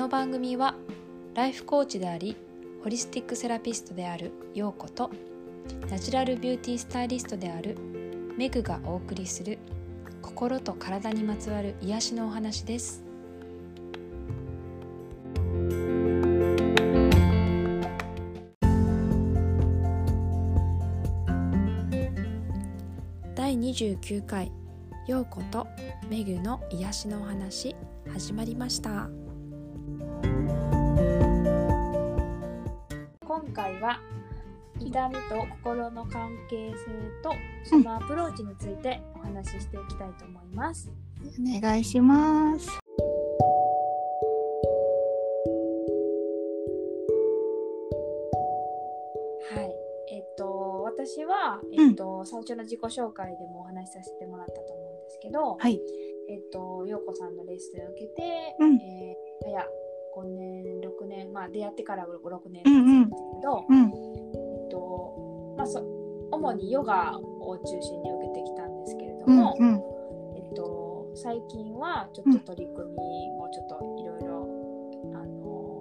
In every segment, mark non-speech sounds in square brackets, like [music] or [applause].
この番組はライフコーチでありホリスティックセラピストである陽子とナチュラルビューティースタイリストであるメグがお送りする心と体にまつわる癒しのお話です。第29回陽子とメグの癒しのお話始まりました。痛みと心の関係性とそのアプローチについてお話ししていきたいと思います、お願いします。はいえっと私は、えっと最初の自己紹介でもお話しさせてもらったと思うんですけど、はい。えっと陽子さんのレッスンを受けて、うんえー早5年6年まあ出会ってから56年経つうんうんんですけど、うん。えっとまあ、そ主にヨガを中心に受けてきたんですけれどうん。も、うん。えっと、最近はちょっと取り組みもちょっといろいろ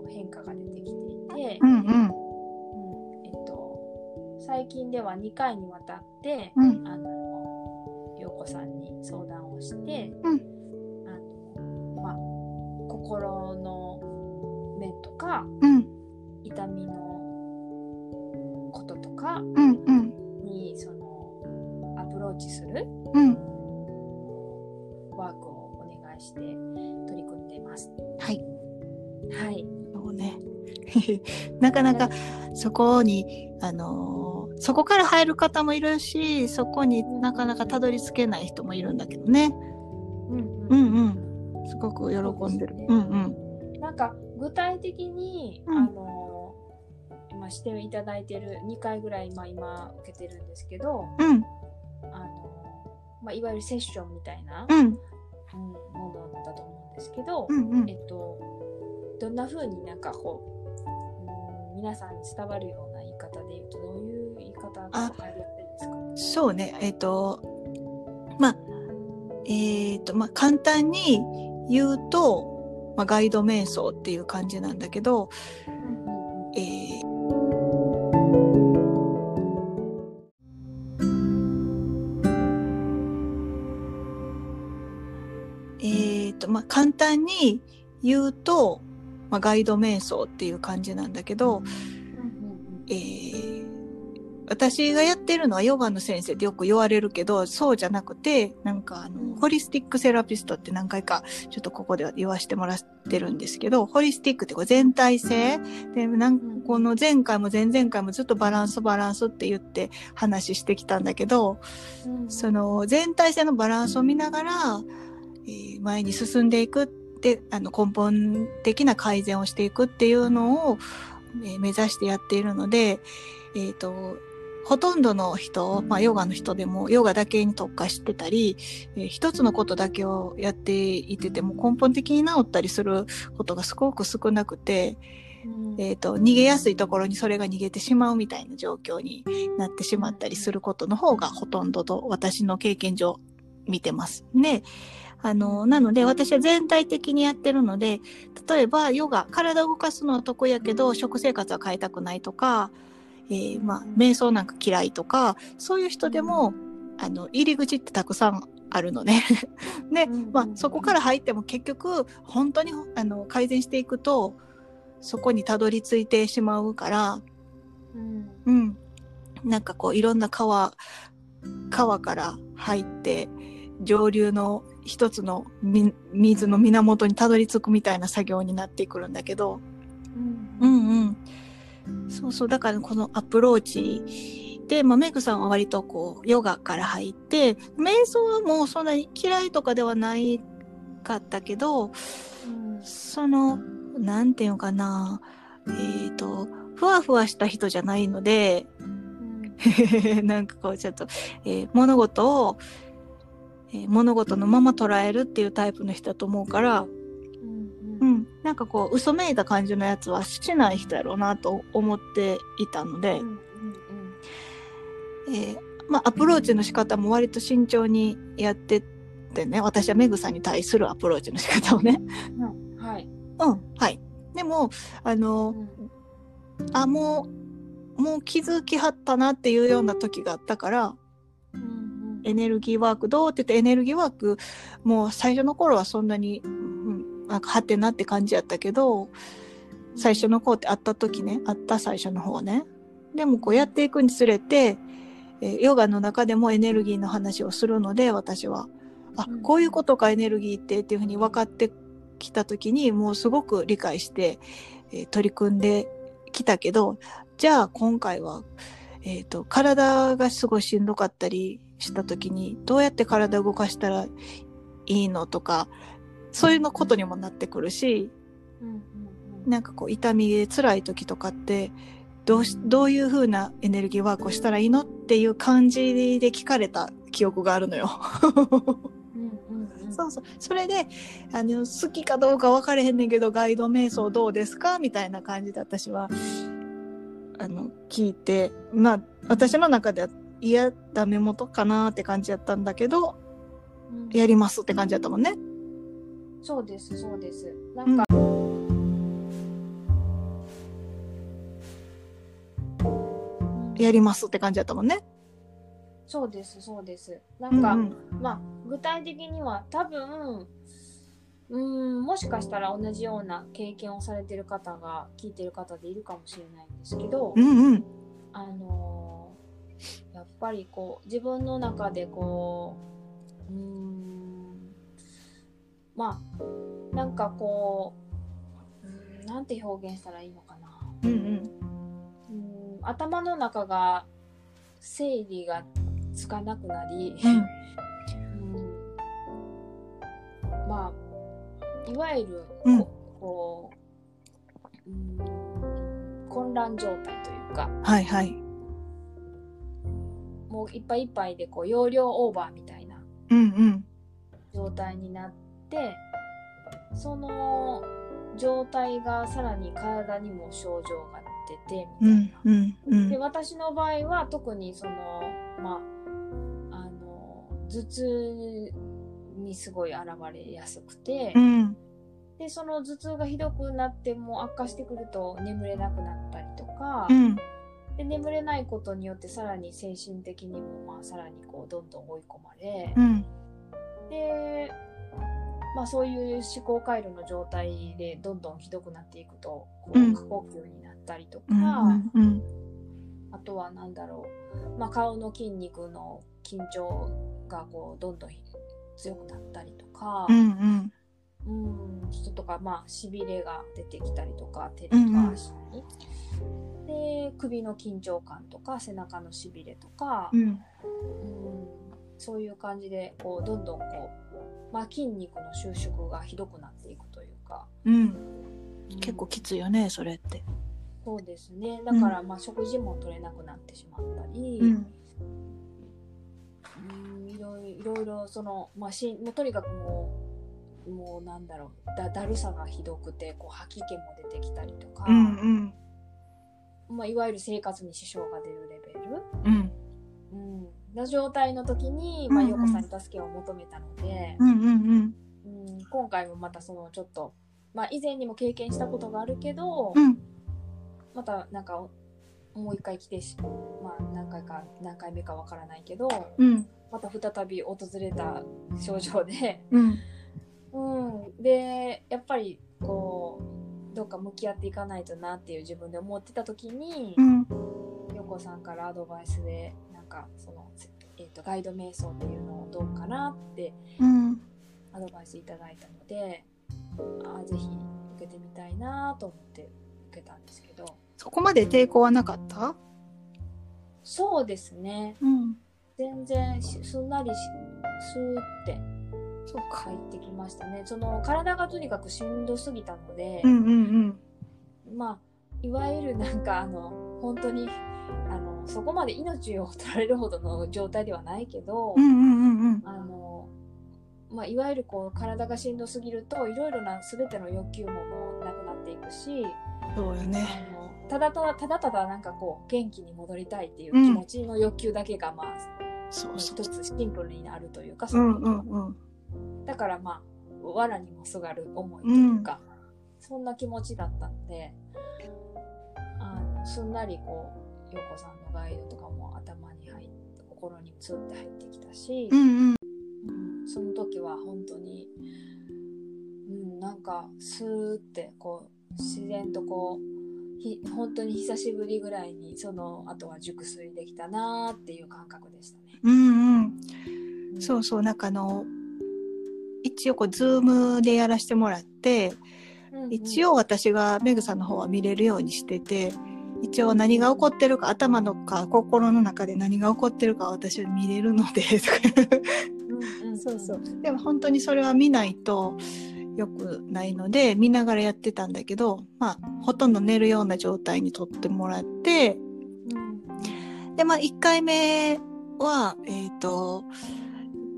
変化が出てきていて、うん。うん。うんえっと、最近では2回にわたって、うんあの陽子さんに相談をして、うんあのまあ、心の面とかうん。痛みのかうん。うん。にそのアプローチするうん。ワークをお願いして取り組んでいます。はい。はい。そうね。[laughs] なかなかそこに、あのーそこから入る方もいるし、そこになかなかたどり着けない人もいるんだけどね。うんううんんうん。すごく喜んでる。そうですねうんうん。なんか具体的に、うんあの今していただいてる2回ぐらい、まあ、今受けてるんですけど、うん。あのまあ、いわゆるセッションみたいな、うん。うんものだと思うんですけど、うんうんえ。っと、どんな風になんかこう、うん、皆さんに伝わるような言い方で言うとどういう言い方があ入りやすいですか？そうね。えっ、と、まあ、えっ、と、まあ、簡単に言うと、まあ、ガイド瞑想っていう感じなんだけど、まあ、簡単に言うと、まあ、ガイド瞑想っていう感じなんだけど、えー私がやってるのはヨガの先生ってよく言われるけどそうじゃなくてなんかあの、うん。ホリスティックセラピストって何回かちょっとここでは言わせてもらってるんですけどホリスティックってこう全体性。でなんうんこの前回も前々回もずっとバランスバランスって言って話してきたんだけどその全体性のバランスを見ながら、えー前に進んでいくってあの根本的な改善をしていくっていうのを、えー目指してやっているので、えー、とほとんどの人、まあ、ヨガの人でもヨガだけに特化してたり、えー一つのことだけをやっていてても根本的に治ったりすることがすごく少なくて、うん。えー、と逃げやすいところにそれが逃げてしまうみたいな状況になってしまったりすることの方がほとんどと私の経験上見てます。であのなので私は全体的にやってるので例えばヨガ体を動かすのは得意やけど食生活は変えたくないとか、えーまあ、瞑想なんか嫌いとかそういう人でもあの入り口ってたくさんあるのね。[laughs] で、まあ、そこから入っても結局本当にあの改善していくとそこにたどり着いてしまうから、うん。うん、なんかこういろんな川川から入って上流の一つのみ水の源にたどり着くみたいな作業になってくるんだけど、ううんんうん、そうそう。だからこのアプローチで、まあ、メイクさんは割とこうヨガから入って瞑想はもうそんなに嫌いとかではないかったけどうんそのなんていうのかな。えっ、とふわふわした人じゃないので [laughs] なんかこうちょっと、えー物事を、えー物事のまま捉えるっていうタイプの人だと思うから、うんうん、なんかこう嘘めいた感じのやつはしない人やろうなと思っていたので、うんえーまあ、アプローチの仕方も割と慎重にやってってね私はメグさんに対するアプローチの仕方をね、うん。はい。うん、はい。でもあの、あもうもう気づきはったなっていうような時があったからエネルギーワークどうって言ってエネルギーワークもう最初の頃はそんなに、うん、なんかはてなって感じやったけど最初の方って会った時ね会った最初の方ね。でもこうやっていくにつれて、えヨガの中でもエネルギーの話をするので私は。あこういうことかエネルギーってっていうふうに分かってきた時にもうすごく理解して、えー、取り組んできたけどじゃあ今回は、えーと、体がすごいしんどかったりした時にどうやって体を動かしたらいいのとかそういうのことにもなってくるし、なんかこう痛みで辛い時とかってどうしどういう風なエネルギーワークをしたらいいのっていう感じで聞かれた記憶があるのよ。そうそう。それであの好きかどうか分かれへんねんけどガイド瞑想どうですか？みたいな感じで私はあの聞いてまあ私の中では嫌ダメ元かなって感じやったんだけど、うん、やりますって感じやったもんね。そうですそうです。なんか、うんやりますって感じだったもんね。そうですそうですなんか、うんうん、まあ具体的には多分うんもしかしたら同じような経験をされてる方が聞いてる方でいるかもしれないんですけど、うんうん、あのー、やっぱりこう自分の中でこううんまあなんかこううんなんて表現したらいいのかな。うんうん。頭の中が整理がつかなくなり、うん、まあいわゆるこ,、うこう、うん、混乱状態というか、はいはい、もういっぱいいっぱいでこう容量オーバーみたいな状態になって、その状態がさらに体にも症状が出てみたいな。うんうんうん、で私の場合は特にそのまあ頭痛にすごい現れやすくて、うん、でその頭痛がひどくなっても悪化してくると眠れなくなったりとか、うん、で眠れないことによってさらに精神的にもまあさらにこうどんどん追い込まれ、うん、で、まあ、そういう思考回路の状態でどんどんひどくなっていくとこう過呼吸になったりとか、あとは何だろう、まあ、顔の筋肉の緊張がこうどんどん強くなったりとか、うんうん、人とかまあしびれが出てきたりとか手とか足。に、うんうん、で首の緊張感とか背中のしびれとか、うん、うん、そういう感じでこうどんどんこう、まあ、筋肉の収縮がひどくなっていくというか、うん、結構きついよねそれって。そうですね。だからまあ食事も取れなくなってしまったり、うん。いろいろその、まあ、しもうとにかくもうもうなんだろうだだるさがひどくてこう吐き気も出てきたりとか、うんうん、まあ、いわゆる生活に支障が出るレベル、うん。うん、な状態の時に、まあ、陽子さんに助けを求めたので、うんうんうん、うん、今回もまたそのちょっと、まあ、以前にも経験したことがあるけど、うん、またなんかもう一回来てし、まあ、何回か何回目かわからないけど、うん、また再び訪れた症状で、うん、うん、でやっぱりこうどっか向き合っていかないとなっていう自分で思ってた時に、うん、横さんからアドバイスでなんかその、えーと、ガイド瞑想っていうのをどうかなってアドバイスいただいたので、あぜひ受けてみたいなと思って受けたんですけど。そこまで抵抗はなかった？そうですね、うん、全然すんなりスーってそう入ってきましたね。その体がとにかくしんどすぎたので、うんうんうん、まあいわゆるなんかあの本当にあのそこまで命を取られるほどの状態ではないけど、うんうんうんあのまあ、いわゆるこう体がしんどすぎるといろいろな全ての欲求ももうなくなっていくしそうよね。ただただただただなんかこう元気に戻りたいっていう気持ちの欲求だけがまあそう一つシンプルになるというか、うんうんうん、だからまあ藁にもすがる思いというか、そんな気持ちだったのであのすんなりこう陽子さんのガイドとかも頭に入って心にツって入ってきたし、うんうん。うんその時は本当に、うん、なんかスーってこう自然とこうひ本当に久しぶりぐらいにその後は熟睡できたなーっていう感覚でしたね。うんうん。うんそうそう、なんかあの、一応こう、ズームでやらせてもらって、うんうん。一応私がメグさんの方は見れるようにしてて、一応何が起こってるか、頭のか心の中で何が起こってるかは私は見れるので、とか。そうそう。でも本当にそれは見ないと良くないので、見ながらやってたんだけど、まあ、ほとんど寝るような状態にとってもらって、うん。で、まあ、1回目は、えっ、と、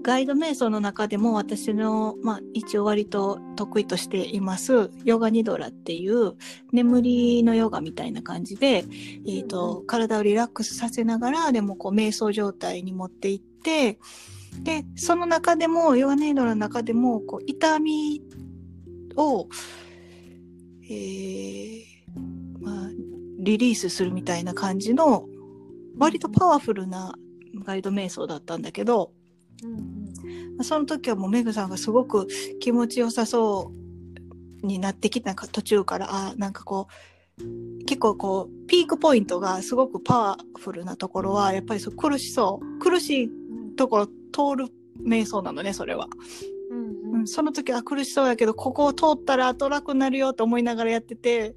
ガイド瞑想の中でも私の、まあ、一応割と得意としています、ヨガニドラっていう眠りのヨガみたいな感じで、えっ、と、うん体をリラックスさせながら、でもこう、瞑想状態に持っていって、で、その中でも、ヨガニドラの中でも、こう、痛みを、えー、まあ、リリースするみたいな感じの、割とパワフルなガイド瞑想だったんだけど、うんうんまあその時はもうメグさんがすごく気持ちよさそうになってきた途中から、あなんかこう、結構こう、ピークポイントがすごくパワフルなところは、やっぱりそう苦しそう。苦しいうんところ通る瞑想なのね、それは。うんうん、その時は苦しそうやけど、ここを通ったら後楽になるよと思いながらやってて、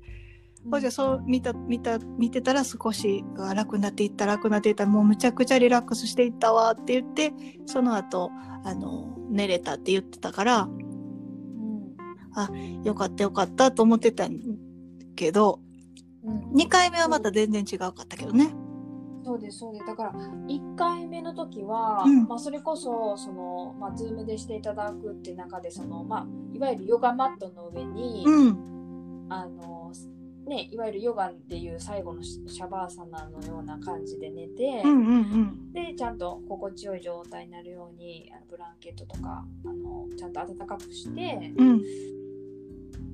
ほいじゃそう見た、見た、見てたら少しあ楽になっていった、楽になっていった、もうむちゃくちゃリラックスしていったわって言って、その後、あの、寝れたって言ってたから、うんよかったよかったと思ってたんけど、うん2回目はまた全然違うかったけどね。そうですそうですだから1回目の時は、うんまあ、それこそその、まあ、ズームでしていただくって中でその、まあ、いわゆるヨガマットの上に、うん。あのね、いわゆるヨガでいう最後のシャバーサナのような感じで寝て、うんうんうん。でちゃんと心地よい状態になるようにあのブランケットとかあのちゃんと暖かくしてうん。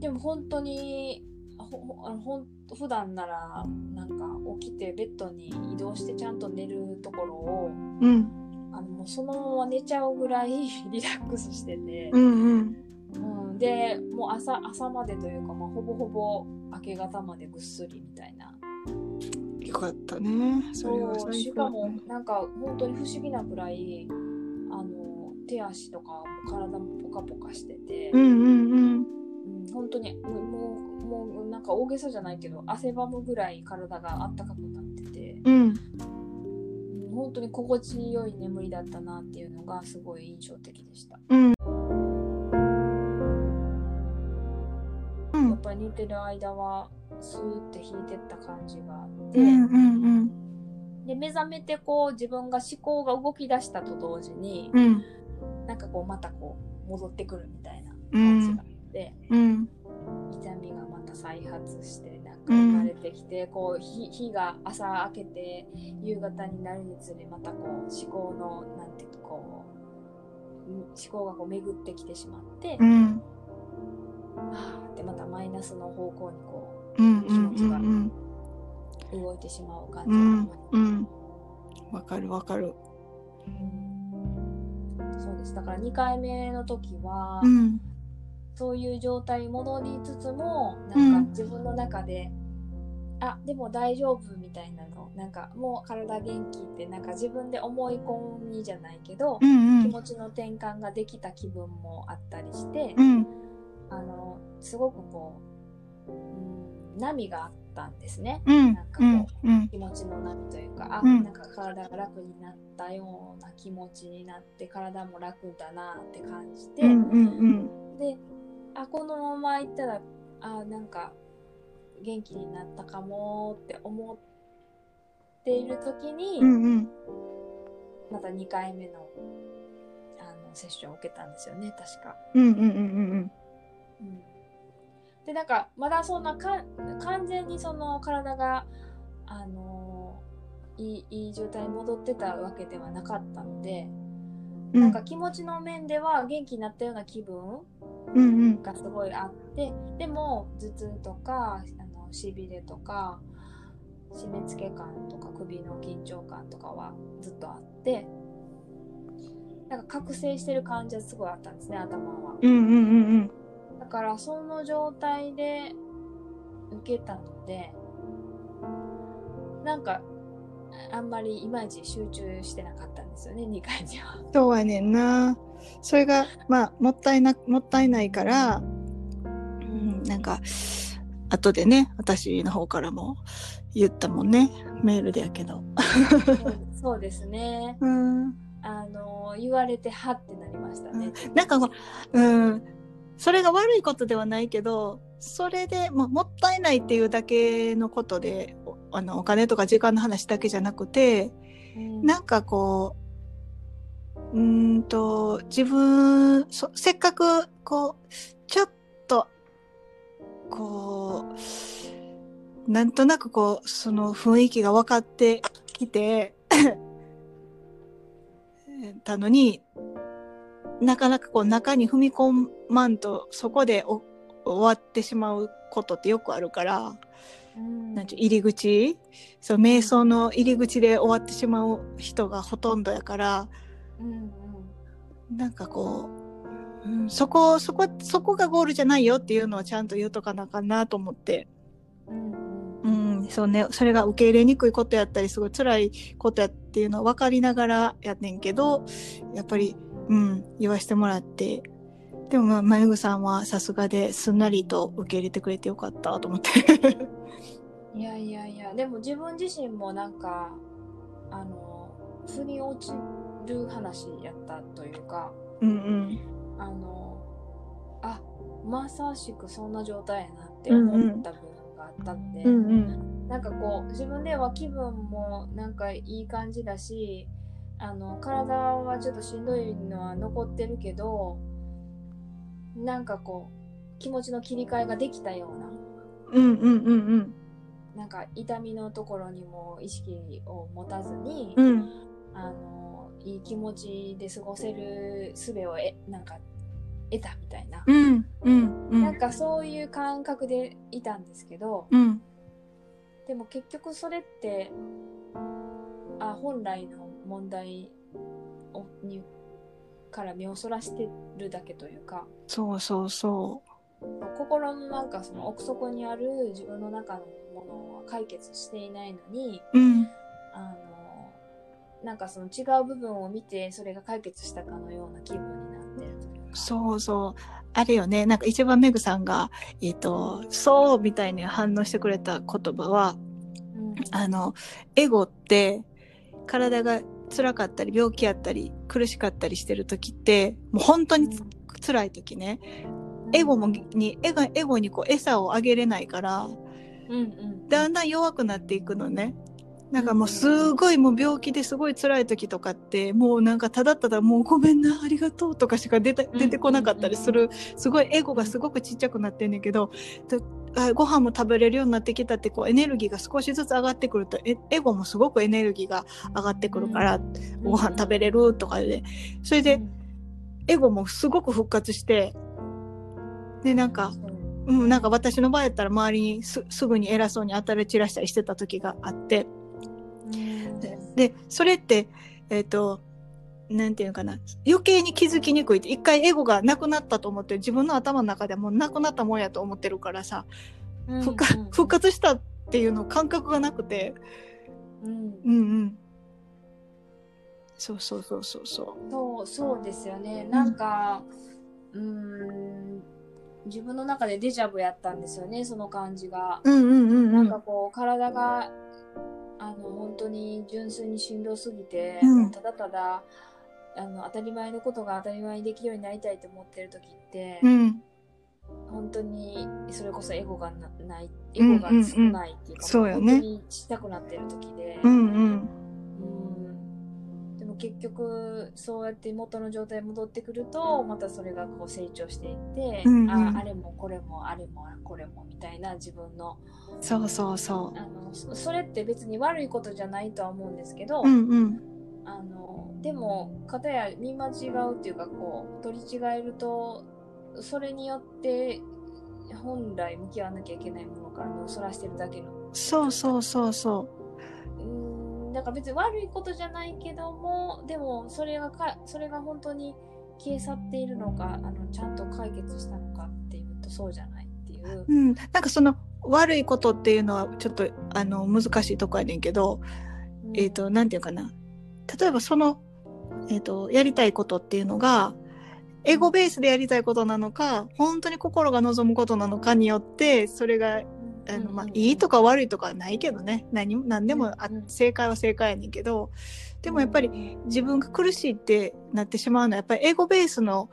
でも本当にほほあのほん普段ならなんか起きてベッドに移動してちゃんと寝るところをうん。あのそのまま寝ちゃうぐらいリラックスしててう、んうん。うん、でもう朝朝までというか、まあ、ほぼほぼ明け方までぐっすりみたいなよかったね。それはしかもなんか本当に不思議なくらいあの手足とかも体もポカポカしてて、うんうんうん。うん本当にもうもうなんか大げさじゃないけど汗ばむぐらい体があったかくなってて、うん。うん本当に心地よい眠りだったなっていうのがすごい印象的でした。うん。やっぱり寝てる間はスーって引いてった感じがあって、うんうんで目覚めてこう自分が思考が動き出したと同時に、うん。なんかこうまたこう戻ってくるみたいなうん感じがあって、うん。痛みがまた再発してなんか生まれてきて、こう日日が朝明けて夕方になるにつれまたこう思考のなんていうかこう思考がこう巡ってきてしまって、うん。はあってまたマイナスの方向にこうんうんうんう動いてしまう感うん。じがうん。うん。わかるわかる。そうですだから2回目の時は、うん。そういう状態に戻りつつもうなんんか自分の中で、あでも大丈夫みたいなのなんかもう体元気ってなんか自分で思い込みじゃないけど、うんうん。気持ちの転換ができた気分もあったりして、うん。あのすごくこう、うん、波があったんですねうんなんかこううんうん。気持ちの波というかあ、うんなんか体が楽になったような気持ちになって体も楽だなって感じて、うんうんであこのままいったらあなんか元気になったかもって思っている時に、うんうん。また2回目のあのセッションを受けたんですよね確か。うんうんうんうんうんでなんかまだそんなか完全にその体があのいいいい状態に戻ってたわけではなかったので、うん。なんか気持ちの面では元気になったような気分うんうん。がすごいあってでも頭痛とかあのしびれとか締め付け感とか首の緊張感とかはずっとあってなんか覚醒してる感じはすごいあったんですね頭はうんうんうんだからその状態で受けたのでなんかあんまりいまいち集中してなかったんですよね2回目は。うん。そうやねんな。それが、まあ、もったいな、もったいないから、うん、なんか、後でね、私の方からも言ったもんね。メールでやけど。そうですねうん。あの言われてはってなりましたね。なんかこう、うん、それが悪いことではないけど、それでももったいないっていうだけのことで、おあのお金とか時間の話だけじゃなくて、うん。なんかこう、うーんと、自分、そせっかく、こう、ちょっと、こう、なんとなくこう、その雰囲気が分かってきて、たのに、なかなかこう中に踏み込まんと、そこでお終わってしまうことってよくあるから、うん。なん入り口？そう瞑想の入り口で終わってしまう人がほとんどやからうんなんかこう、うん、そこそこそこがゴールじゃないよっていうのはちゃんと言うとかなあかんなと思って、うんうん。うん、そうね。それが受け入れにくいことやったりすごい辛いことやっていうのは分かりながらやってんけどやっぱり、うん、言わしてもらって。でもまあ、まゆぐさんはさすがですんなりと受け入れてくれてよかったと思って。いやいやいやでも自分自身もなんかあの腑に落ちる話やったというかうんうん。あのあまさしくそんな状態やなって思った部分があったんで、うんうん。なんかこう自分では気分もなんかいい感じだしあの体はちょっとしんどいのは残ってるけどなんかこう気持ちの切り替えができたようなうんうんうんうん。なんか痛みのところにも意識を持たずに、うん。あのいい気持ちで過ごせる術をえなんか得たみたいな、うん。うん。うなんん。かそういう感覚でいたんですけど、うん。でも結局それってあ本来の問題をにから目をそらしてるだけというかそうそうそ心のなんかその奥底にある自分の中のものは解決していないのにう。うん。あのなんかその違う部分を見てそれが解決したかのような気分になってるというかそうそう。あれよね。なんか一番メグさんが、えっ、と、そうみたいに反応してくれた言葉は、うんあの、エゴって、体が辛かったり、病気やったり、苦しかったりしてる時って、もう本当につ辛い時ね、エゴもに、エゴエゴにこう餌をあげれないから、うんうんだんだん弱くなっていくのね。なんかもうすごいもう病気ですごい辛い時とかってもうなんかただただもうごめんなありがとうとかしか出て出てこなかったりするすごいエゴがすごくちっちゃくなってんねんけどとあご飯も食べれるようになってきたってこうエネルギーが少しずつ上がってくるとエエゴもすごくエネルギーが上がってくるからご飯食べれるとかで。それでエゴもすごく復活してでなんかう。ん、なんか私の場合やったら周りにすすぐに偉そうに当たり散らしたりしてた時があって。ででそれってえっ、となんていうのかな。余計に気づきにくいって一回エゴがなくなったと思って自分の頭の中ではもうなくなったもんやと思ってるからさ。復活復活したっていうの感覚がなくて。うん。うんうん。そうそうそうそうそそうそうですよね。なんかうーん自分の中でデジャブやったんですよねその感じが。ううんうんうん。うなんんかこう体があの本当に純粋にしんどすぎて、うん。ただただあの当たり前のことが当たり前にできるようになりたいと思ってる時って、うん。本当にそれこそエゴがなないエゴが少ないっていうか、そうよね。本当にしたくなってる時で、うんうん。うん。でも結局そうやって元の状態に戻ってくるとまたそれがこう成長していって、うんうん。ああれもこれもあれもこれもみたいな自分のそうそうそあのそそれって別に悪いことじゃないとは思うんですけど、ううんうん。あのでも片や見間違うっていうかこう取り違えるとそれによって本来向き合わなきゃいけないものから目をそらしてるだけのそうそうそうそううんだから別に悪いことじゃないけどもでもそれがかそれが本当に消え去っているのかあのちゃんと解決したのかっていうとそうじゃないっていう。う。うん。なんかその悪いことっていうのはちょっとあの難しいとこやねんけど、えっ、と、なんていうかな。例えばその、えっ、と、やりたいことっていうのが、エゴベースでやりたいことなのか、本当に心が望むことなのかによって、それが、あの、まあ、いいとか悪いとかはないけどね。何も、何でもあ正解は正解やねんけど、でもやっぱり自分が苦しいってなってしまうのは、やっぱりエゴベースの、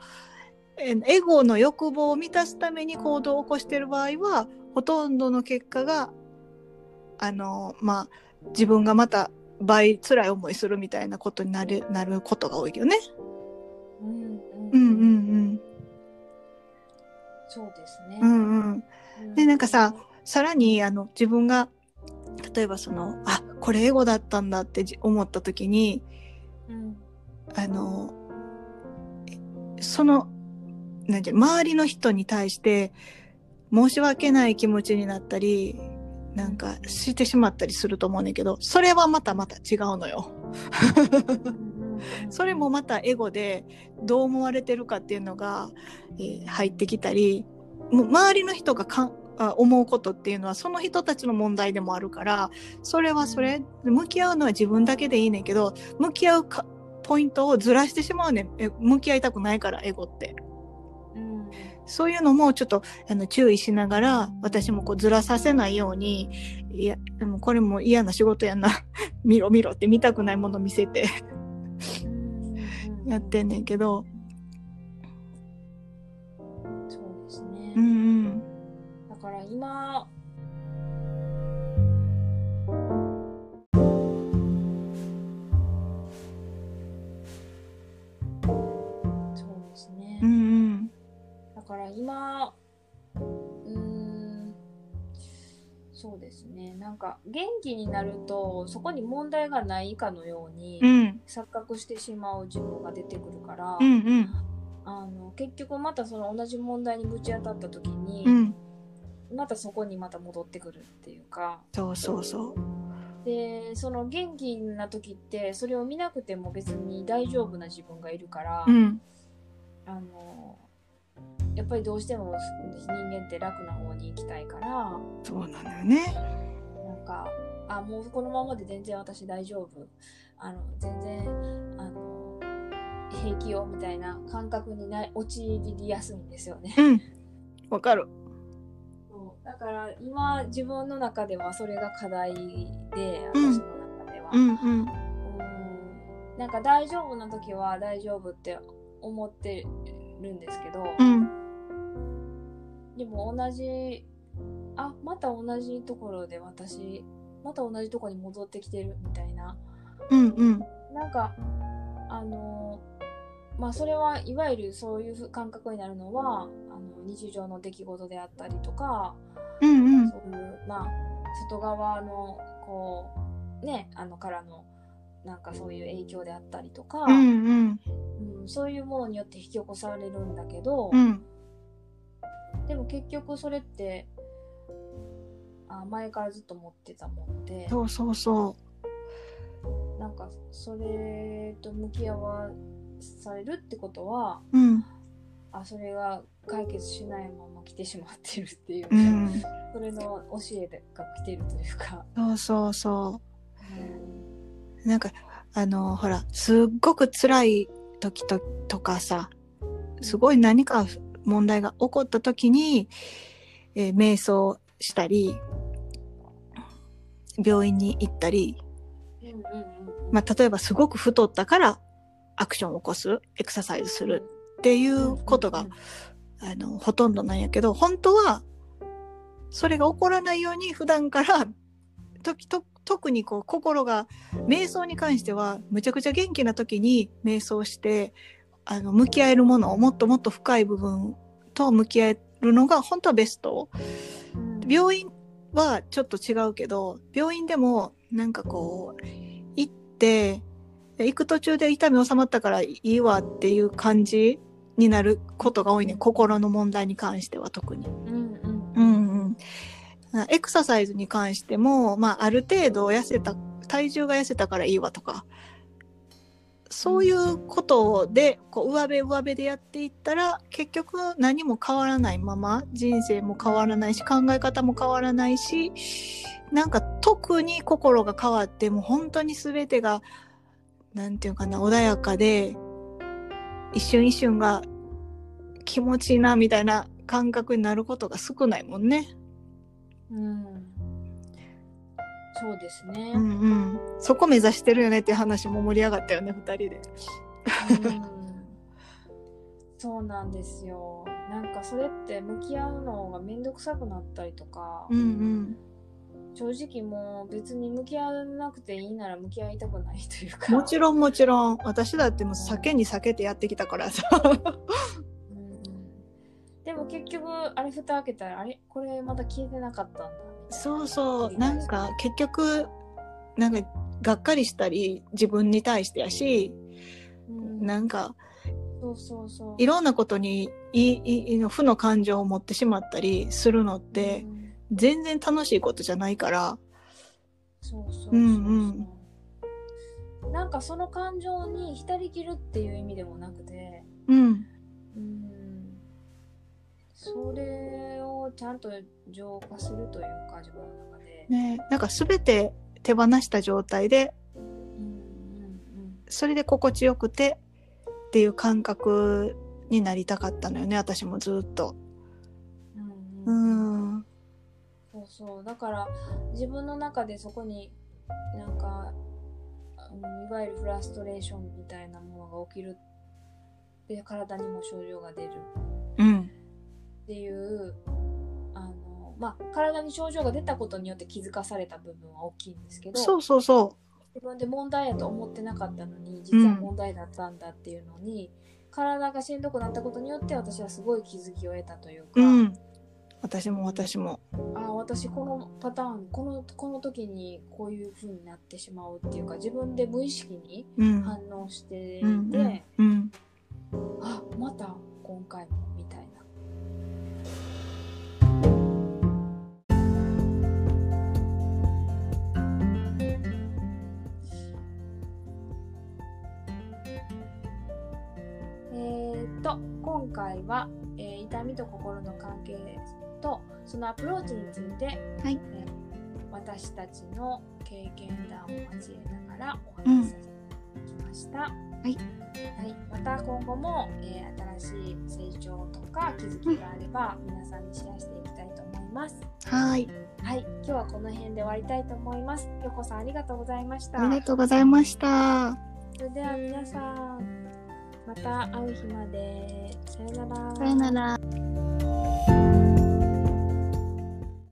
えエゴの欲望を満たすために行動を起こしている場合は、ほとんどの結果が、あの、まあ、自分がまた倍辛い思いするみたいなことになる、なることが多いよね。うんうんうんうんそうですね。うん。うんでなんかさ、さらに、あの、自分が、例えばその、あ、これエゴだったんだってじ思った時に、うんあの、えその、なんて周りの人に対して申し訳ない気持ちになったり、なんかしてしまったりすると思うねんけど、それはまたまた違うのよ。[laughs] それもまたエゴでどう思われてるかっていうのが、えー入ってきたり、もう周りの人がかんあ思うことっていうのはその人たちの問題でもあるから、それはそれ、向き合うのは自分だけでいいねんけど、向き合うかポイントをずらしてしまうねん。え向き合いたくないから、エゴって。うんそういうのもちょっとあの注意しながら、私もこうずらさせないように、いや、でもこれも嫌な仕事やな。[laughs] 見ろ見ろって見たくないもの見せてうんやってんねんけど、そうですね。うんうん。だから今、今、うーん、そうですね。なんか元気になると、そこに問題がないかのようにうん錯覚してしまう自分が出てくるから、うんうんあの結局またその同じ問題にぶち当たった時に、うん。またそこにまた戻ってくるっていうかそうそうそう。でその元気な時ってそれを見なくても別に大丈夫な自分がいるから、うん。あのやっぱりどうしても人間って楽な方に行きたいからそうなのよね。なんかあもうこのままで全然私大丈夫あの全然あの平気よみたいな感覚にな陥りやすいんですよね。うん。わかる。そうだから今自分の中ではそれが課題でうん私の中では、うんうん。うんなんか大丈夫な時は大丈夫って思ってるんですけど、うん。でも同じあまた同じところで私また同じところに戻ってきてるみたいなうんうん。なんかあのまあそれはいわゆるそういう感覚になるのはあの日常の出来事であったりとか、うんうん。そういうまあ外側のこうねあのからのなんかそういう影響であったりとか、うんうん。うんそういうものによって引き起こされるんだけど、うん。でも結局それってあ前からずっと持ってたものでそうそうそなんかそれと向き合わされるってことはう。うん。あそれが解決しないまま来てしまってるっていう、うん。それの教えが来てるというか。そうそうそう。なんか、あの、ほら、すっごく辛い時ととかさ、すごい何か問題が起こった時に、えー瞑想したり、病院に行ったり、まあ、例えばすごく太ったからアクションを起こす、エクササイズするっていうことが、あの、ほとんどなんやけど、本当は、それが起こらないように普段から、時と特にこう心が、瞑想に関しては、むちゃくちゃ元気な時に瞑想して、あの、向き合えるものをもっともっと深い部分と向き合えるのが本当はベスト。うん。病院はちょっと違うけど、病院でもなんかこう、行って、行く途中で痛み収まったからいいわっていう感じになることが多いね。心の問題に関しては特に。うんうん。うんうん、エクササイズに関しても、まあ、ある程度痩せた体重が痩せたからいいわとかそういうことでこう上辺上辺でやっていったら結局何も変わらないまま人生も変わらないし考え方も変わらないしなんか特に心が変わってもう本当に全てがなんていうかな穏やかで一瞬一瞬が気持ちいいなみたいな感覚になることが少ないもんね。うんそうですね。うんうん、そこ目指してるよねっていう話も盛り上がったよね2人で。うんそうなんですよ。なんかそれって向き合うのがめんどくさくなったりとか、うんうん、正直もう別に向き合わなくていいなら向き合いたくないというか。もちろんもちろん私だってもう避けに避けてやってきたからさ。うんうんでも結局あれ蓋開けたらあれ？これまだ消えてなかったんだ。そうそうなんか結局なんかがっかりしたり自分に対してやしうんなんかそうそうそう。いろんなことにいいい負の感情を持ってしまったりするのってうん全然楽しいことじゃないから。そうそうそうそう。うんなんかその感情に浸りきるっていう意味でもなくて、うんうん、それをちゃんと浄化するというか自分の中で。ね、なんか全て手放した状態でうんうんそれで心地よくてっていう感覚になりたかったのよね私もずっと。うんううん。ん。そうそう。だから自分の中でそこになんか、うんいわゆるフラストレーションみたいなものが起きる。で体にも症状が出る。うんっていうあのまあ体に症状が出たことによって気づかされた部分は大きいんですけどそうそうそ自分で問題やと思ってなかったのに実は問題だったんだっていうのに、体がしんどくなったことによって私はすごい気づきを得たというか、う。うん私も私も。ああ私このパターンこのこの時にこういう風になってしまうっていうか自分で無意識にうん反応していて、うんうんうんと心の関係とそのアプローチについて、はいえー私たちの経験談を交えながらお話しさせていただきました。はいはい、また今後も、えー新しい成長とか気づきがあれば、皆さんにシェアしていきたいと思います。はいはい、今日はこの辺で終わりたいと思います。よこさんありがとうございました。ありがとうございました。それでは皆さん、また会う日まで。さよなら。さよなら。